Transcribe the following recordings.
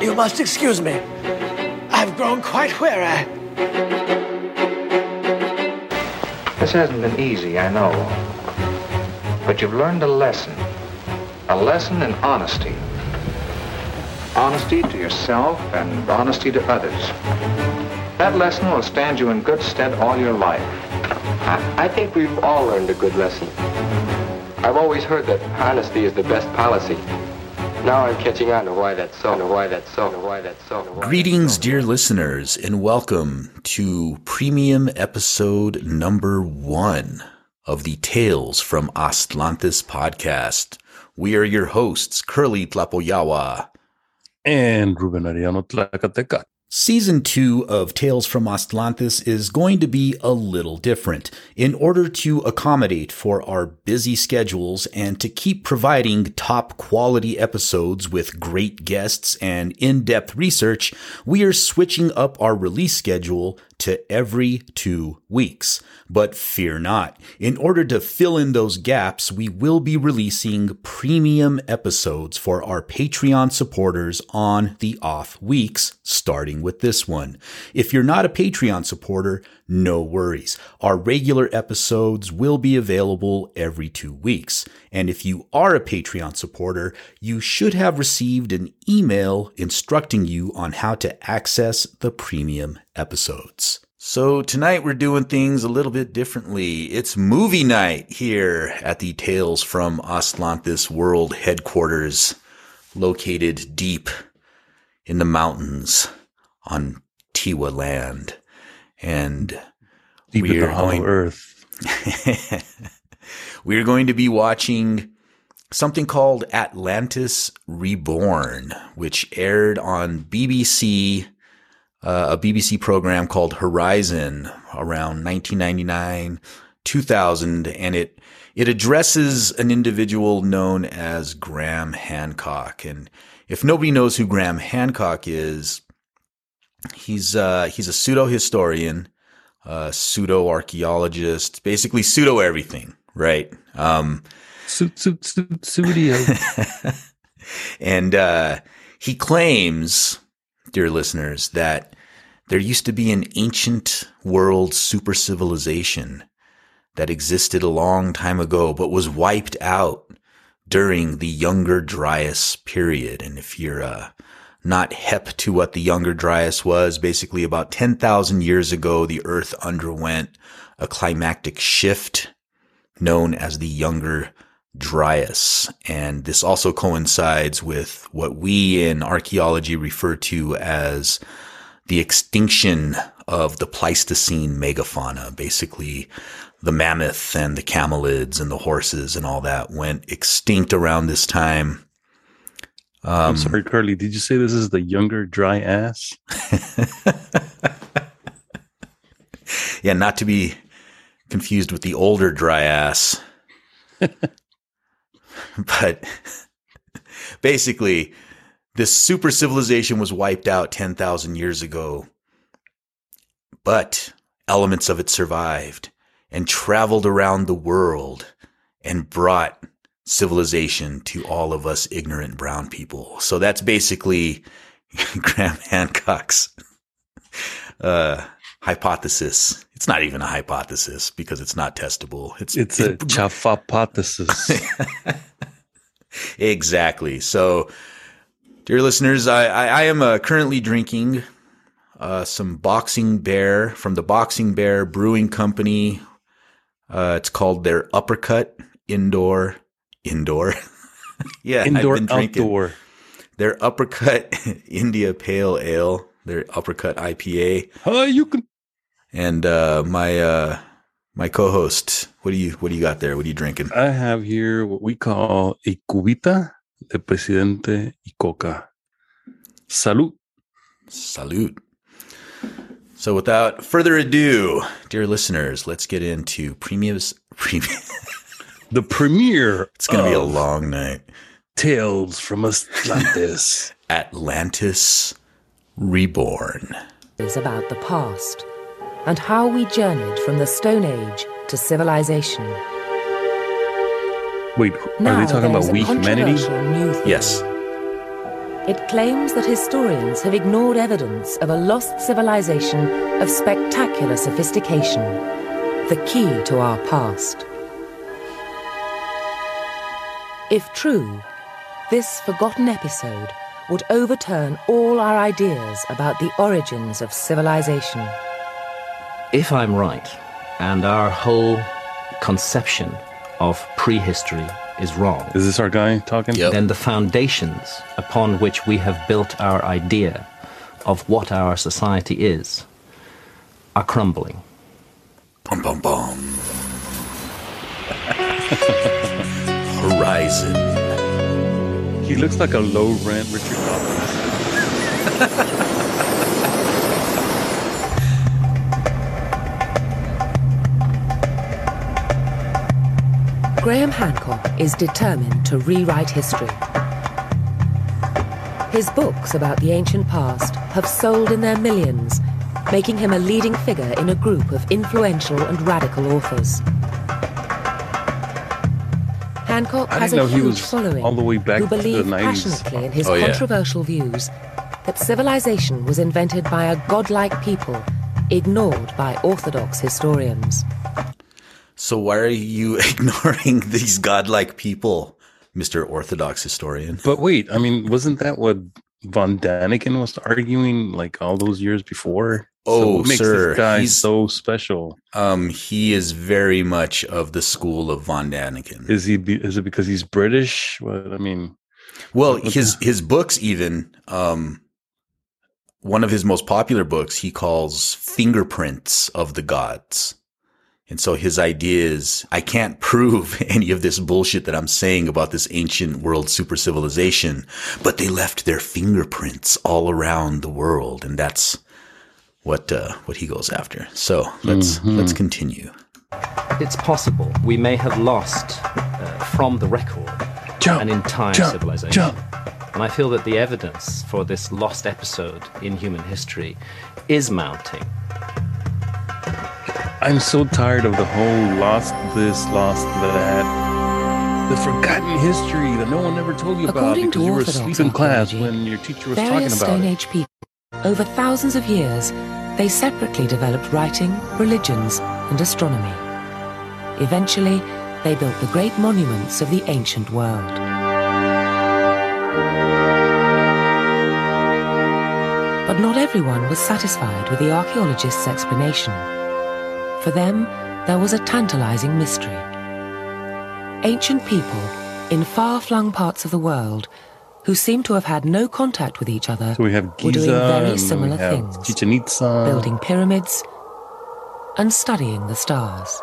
You must excuse me. I've grown quite weary. This hasn't been easy, I know. But you've learned a lesson. A lesson in honesty. Honesty to yourself and honesty to others. That lesson will stand you in good stead all your life. I, I think we've all learned a good lesson. I've always heard that honesty is the best policy. Now I'm catching on to why that's so, to why that's so, to why that's so. Why Greetings, that's so. dear listeners, and welcome to premium episode number one of the Tales from Aztlantis podcast. We are your hosts, Kurly Tlapoyawa. and Ruben Arellano Tlacateca. Season two of Tales from Aztlantis is going to be a little different. In order to accommodate for our busy schedules and to keep providing top quality episodes with great guests and in-depth research, we are switching up our release schedule to every two weeks. But fear not. In order to fill in those gaps, we will be releasing premium episodes for our Patreon supporters on the off weeks, starting with this one. If you're not a Patreon supporter, no worries. Our regular episodes will be available every two weeks. And if you are a Patreon supporter, you should have received an email instructing you on how to access the premium episodes. So tonight we're doing things a little bit differently. It's movie night here at the Tales from Aztlantis World headquarters, located deep in the mountains on Tiwa land. And Deep in We the are going- earth. we're going to be watching something called Atlantis Reborn, which aired on BBC, uh, a BBC program called Horizon around 1999, 2000, and it it addresses an individual known as Graham Hancock. And if nobody knows who Graham Hancock is, he's uh, he's a pseudo historian, uh, pseudo archaeologist, basically pseudo everything, right? Um, suit, and uh, he claims, dear listeners, that there used to be an ancient world super civilization that existed a long time ago, but was wiped out during the Younger Dryas period. And if you're uh, not hep to what the Younger Dryas was, basically about 10,000 years ago, the Earth underwent a climactic shift known as the Younger Dryas. And this also coincides with what we in archaeology refer to as the extinction of the Pleistocene megafauna. Basically, the mammoth and the camelids and the horses and all that went extinct around this time. I'm um, sorry, Carly. Did you say this is the younger dry ass? Yeah, not to be confused with the older dry ass. but basically, this super civilization was wiped out 10,000 years ago, but elements of it survived and traveled around the world and brought civilization to all of us ignorant brown people. So that's basically Graham Hancock's uh, hypothesis. It's not even a hypothesis because it's not testable. It's It's a chafapathesis. Exactly. So, dear listeners, I, I, I am uh, currently drinking uh, some Boxing Bear from the Boxing Bear Brewing Company. Uh, it's called their Uppercut Indoor. Indoor. yeah, Indoor, I've been outdoor. their Uppercut India Pale Ale, their Uppercut IPA, Hi, you can. And uh, my uh, my co-host. What do you What do you got there? What are you drinking? I have here what we call a cubita de presidente y coca. Salud. Salute. So, without further ado, dear listeners, let's get into premiums. Premium. The premiere. It's going to be a long night. Tales from Atlantis. Atlantis Reborn. is about the past and how we journeyed from the Stone Age to civilization. Wait, are they talking about we humanity? controversial new theory. Yes. It claims that historians have ignored evidence of a lost civilization of spectacular sophistication, the key to our past. If true, this forgotten episode would overturn all our ideas about the origins of civilization. If I'm right, and our whole conception of prehistory is wrong, Is this our guy talking? Yep. then the foundations upon which we have built our idea of what our society is are crumbling. Bum bum bum. Horizon. He looks like a low rent Richard Dawkins. Graham Hancock is determined to rewrite history. His books about the ancient past have sold in their millions, making him a leading figure in a group of influential and radical authors. Hancock has a huge following all the way back who believe 90s. passionately in his Oh, yeah. controversial views that civilization was invented by a godlike people, ignored by orthodox historians. So why are you ignoring these godlike people, Mr. Orthodox historian? But wait, I mean, wasn't that what von Daniken was arguing like all those years before? Oh, so what makes sir, this guy he's- so special? Um, he is very much of the school of von Daniken. Is he? Be, is it because he's British? What I mean, Well, his his books even um one of his most popular books he calls Fingerprints of the Gods. And so his idea is I can't prove any of this bullshit that I'm saying about this ancient world super civilization, but they left their fingerprints all around the world and that's what uh what he goes after. So, let's let's continue. It's possible we may have lost uh, from the record Jump, an entire jump, civilization. jump. And I feel that the evidence for this lost episode in human history is mounting. I'm so tired of the whole lost this, lost that. The forgotten history that no one ever told you about According to because you were asleep in class when your teacher was talking about Stone it. Age people, over thousands of years, they separately developed writing, religions, and astronomy. Eventually, they built the great monuments of the ancient world. But not everyone was satisfied with the archaeologists' explanation. For them, there was a tantalizing mystery. Ancient people in far flung parts of the world who seemed to have had no contact with each other So we have were doing very similar things Chichen Itza. building pyramids and studying the stars.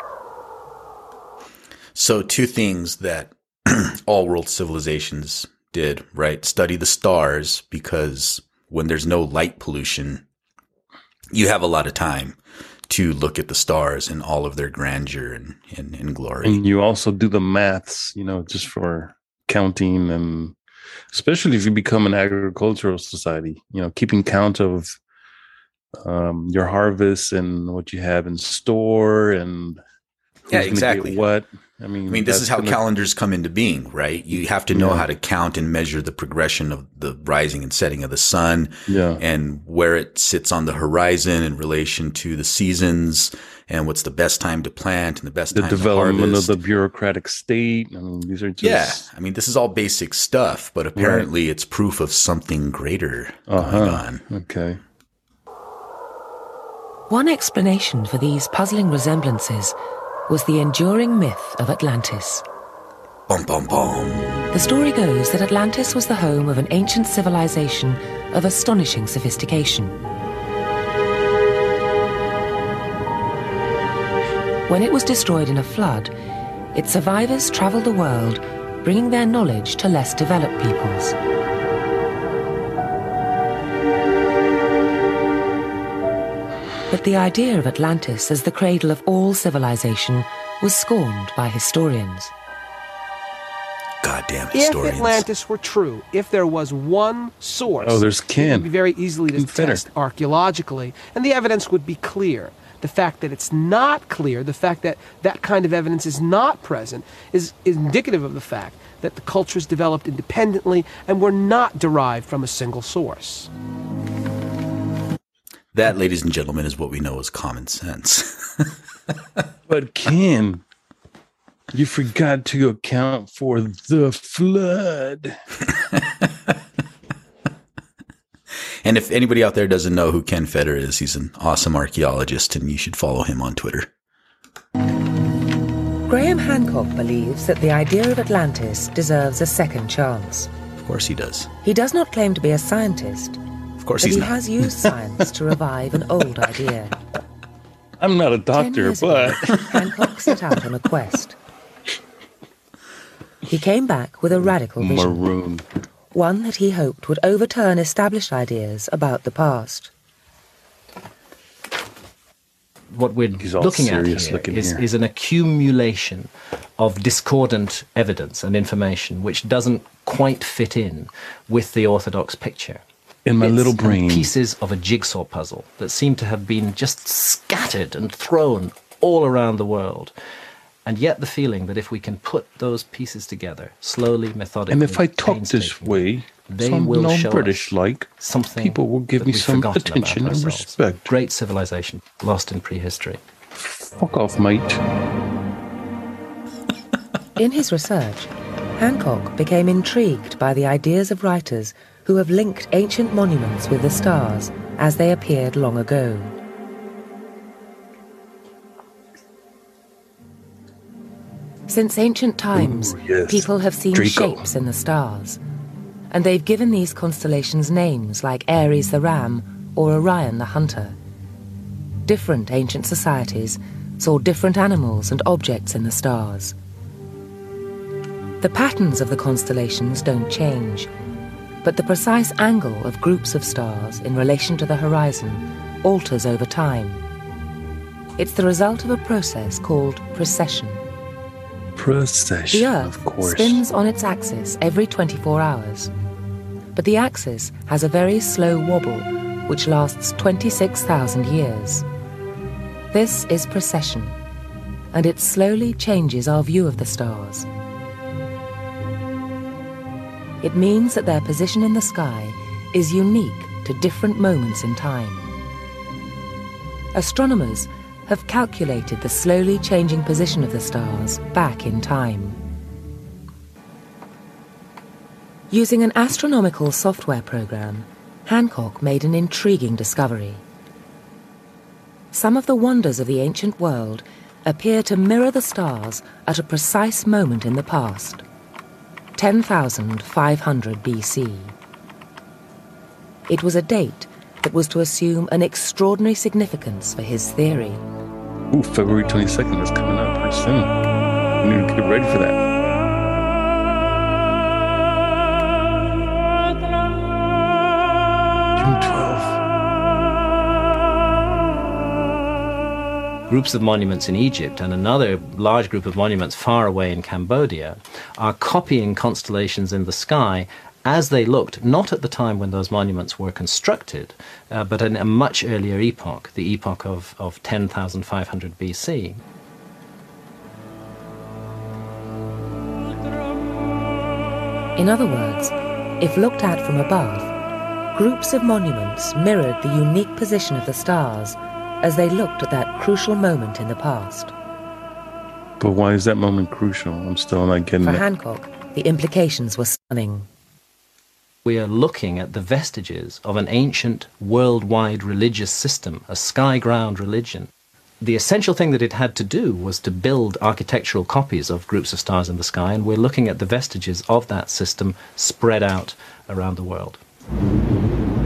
So, two things that all world civilizations did, right? Study the stars because when there's no light pollution, you have a lot of time to look at the stars in all of their grandeur and, and, and glory. And you also do the maths, you know, just for counting and especially if you become an agricultural society, you know, keeping count of um, your harvest and what you have in store and who's Yeah, gonna get exactly. what. I mean, I mean, this is how gonna- calendars come into being, right? You have to know Yeah. how to count and measure the progression of the rising and setting of the sun Yeah. and where it sits on the horizon in relation to the seasons and what's the best time to plant and the best the time development to of harvest. the bureaucratic state. I mean, these are just yeah, I mean, this is all basic stuff, but apparently it's proof of something greater Uh-huh. going on. Okay. One explanation for these puzzling resemblances was the enduring myth of Atlantis. Bum, bum, bum. The story goes that Atlantis was the home of an ancient civilization of astonishing sophistication. When it was destroyed in a flood, its survivors traveled the world, bringing their knowledge to less developed peoples. But the idea of Atlantis as the cradle of all civilization was scorned by historians. Goddamn historians. If. Atlantis were true, if there was one source, Oh, there's it Ken. would be very easily to test archaeologically, and the evidence would be clear. the fact that it's not clear, the fact that that kind of evidence is not present, is, is indicative of the fact that the cultures developed independently and were not derived from a single source. That, ladies and gentlemen, is what we know as common sense. But Ken, you forgot to account for the flood. and if anybody out there doesn't know who Ken Feder is, he's an awesome archaeologist, and you should follow him on Twitter. Graham Hancock believes that the idea of Atlantis deserves a second chance. Of course, he does. He does not claim to be a scientist, Of course, but he's he not. has used science to revive an old idea. I'm not a Ten doctor, years ago, but Hancock set out on a quest. He came back with a radical vision, maroon. one that he hoped would overturn established ideas about the past. what we're looking at here looking is, here. is an accumulation of discordant evidence and information which doesn't quite fit in with the orthodox picture. In my It's little brain. pieces of a jigsaw puzzle that seem to have been just scattered and thrown all around the world. And yet the feeling that if we can put those pieces together slowly, methodically, And if I talk this way, they some will show non-British us like, something people will give me some attention and respect. Great civilization lost in prehistory. Fuck off, mate. In his research, Hancock became intrigued by the ideas of writers who have linked ancient monuments with the stars as they appeared long ago. Since ancient times, Ooh, yes. people have seen Draco. shapes in the stars, and they've given these constellations names like Aries the ram or Orion the hunter. Different ancient societies saw different animals and objects in the stars. The patterns of the constellations don't change, but the precise angle of groups of stars in relation to the horizon alters over time. It's the result of a process called precession. Procession, The Earth of course. spins on its axis every 24 hours, but the axis has a very slow wobble which lasts 26,000 years. This is precession, and it slowly changes our view of the stars. It means that their position in the sky is unique to different moments in time. Astronomers have calculated the slowly changing position of the stars back in time. Using an astronomical software program, Hancock made an intriguing discovery. Some of the wonders of the ancient world appear to mirror the stars at a precise moment in the past 10,500 BC. It was a date that was to assume an extraordinary significance for his theory. Ooh, February 22nd is coming up pretty soon. We need to get ready for that. June 12th. Groups of monuments in Egypt and another large group of monuments far away in Cambodia are copying constellations in the sky as they looked, not at the time when those monuments were constructed, uh, but in a much earlier epoch, the epoch of, of 10,500 BC. In other words, if looked at from above, groups of monuments mirrored the unique position of the stars as they looked at that crucial moment in the past. But why is that moment crucial? I'm still not getting For it. Hancock, the implications were stunning. We are looking at the vestiges of an ancient worldwide religious system, a sky ground religion. The essential thing that it had to do was to build architectural copies of groups of stars in the sky, and we're looking at the vestiges of that system spread out around the world.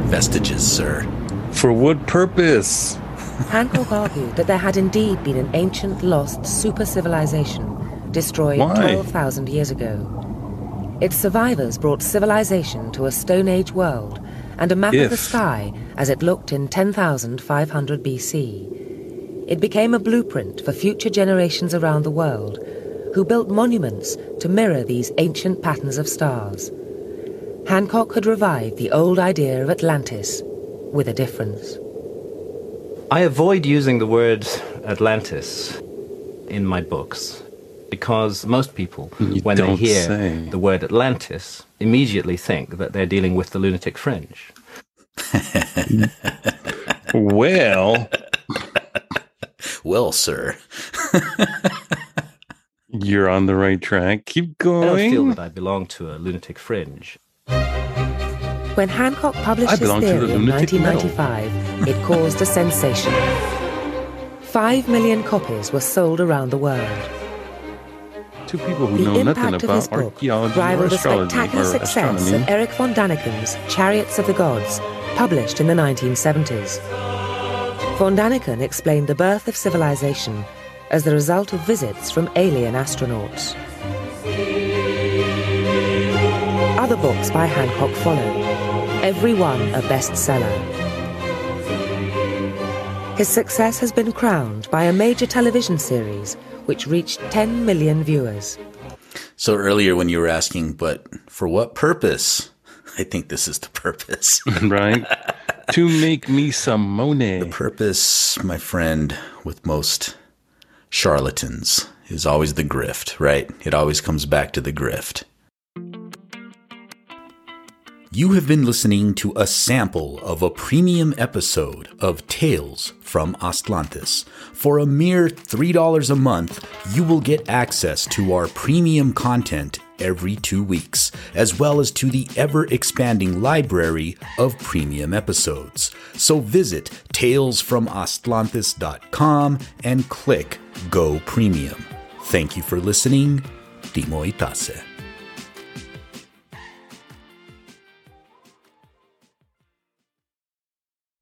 Vestiges, sir. For what purpose? Hancock argued that there had indeed been an ancient lost super civilization destroyed Why? 12,000 years ago. Its survivors brought civilization to a Stone Age world and a map of the sky as it looked in 10,500 BC. It became a blueprint for future generations around the world who built monuments to mirror these ancient patterns of stars. Hancock had revived the old idea of Atlantis with a difference. I avoid using the word Atlantis in my books because most people, You when they hear say. the word Atlantis, immediately think that they're dealing with the lunatic fringe. Well, Well, sir. you're on the right track. Keep going. I don't feel that I belong to a lunatic fringe. When Hancock published his theory the in 1995, it caused a sensation. Five million copies were sold around the world. Two people who The know impact nothing of about his book archaeology rivaled the spectacular success astronomy. of Eric von Daniken's Chariots of the Gods, published in the 1970s. Von Daniken explained the birth of civilization as the result of visits from alien astronauts. Other books by Hancock followed, every one a bestseller. His success has been crowned by a major television series which reached 10 million viewers. So earlier when you were asking, but for what purpose? I think this is the purpose. right? to make me some money. The purpose, my friend, with most charlatans is always the grift, right? It always comes back to the grift. You have been listening to a sample of a premium episode of Tales from Aztlantis. For a mere $3 a month, you will get access to our premium content every two weeks, as well as to the ever expanding library of premium episodes. So visit talesfromaztlantis.com and click Go Premium. Thank you for listening. Timo Itase.